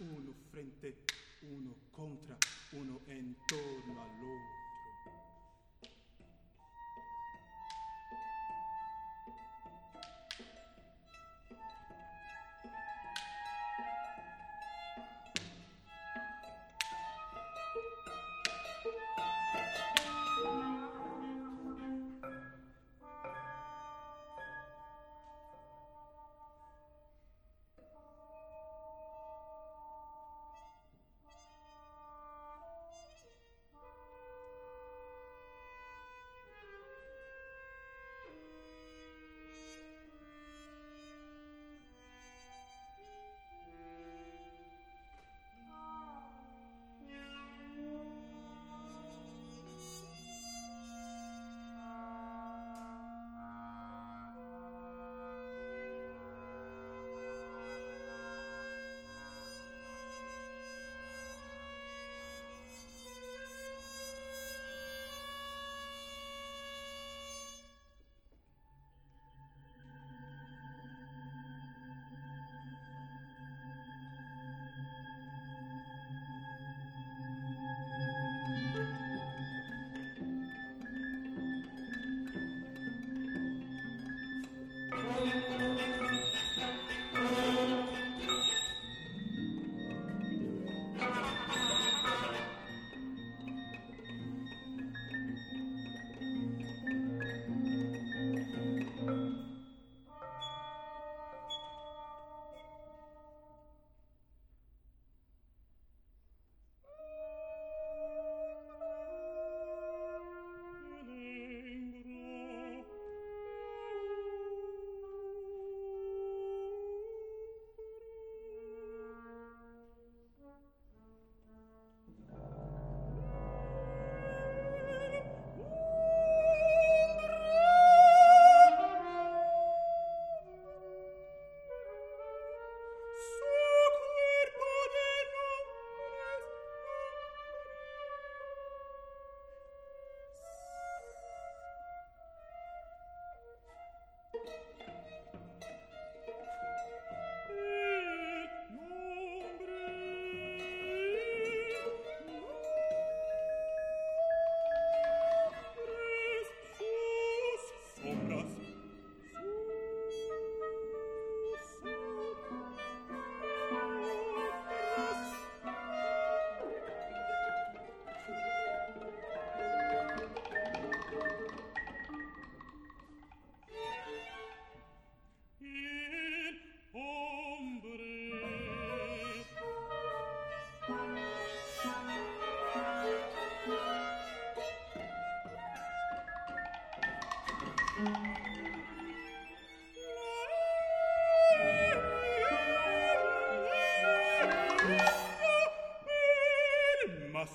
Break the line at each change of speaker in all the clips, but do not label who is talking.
uno frente, uno contra, uno en torno a otro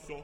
so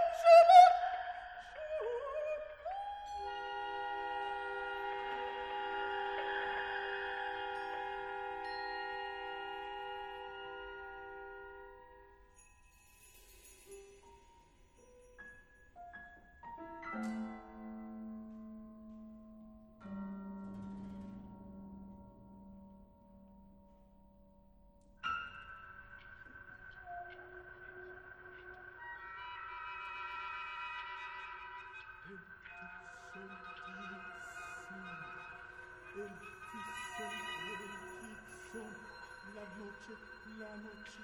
la noche, la noche, quizá la noche.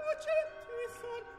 La noche, quizá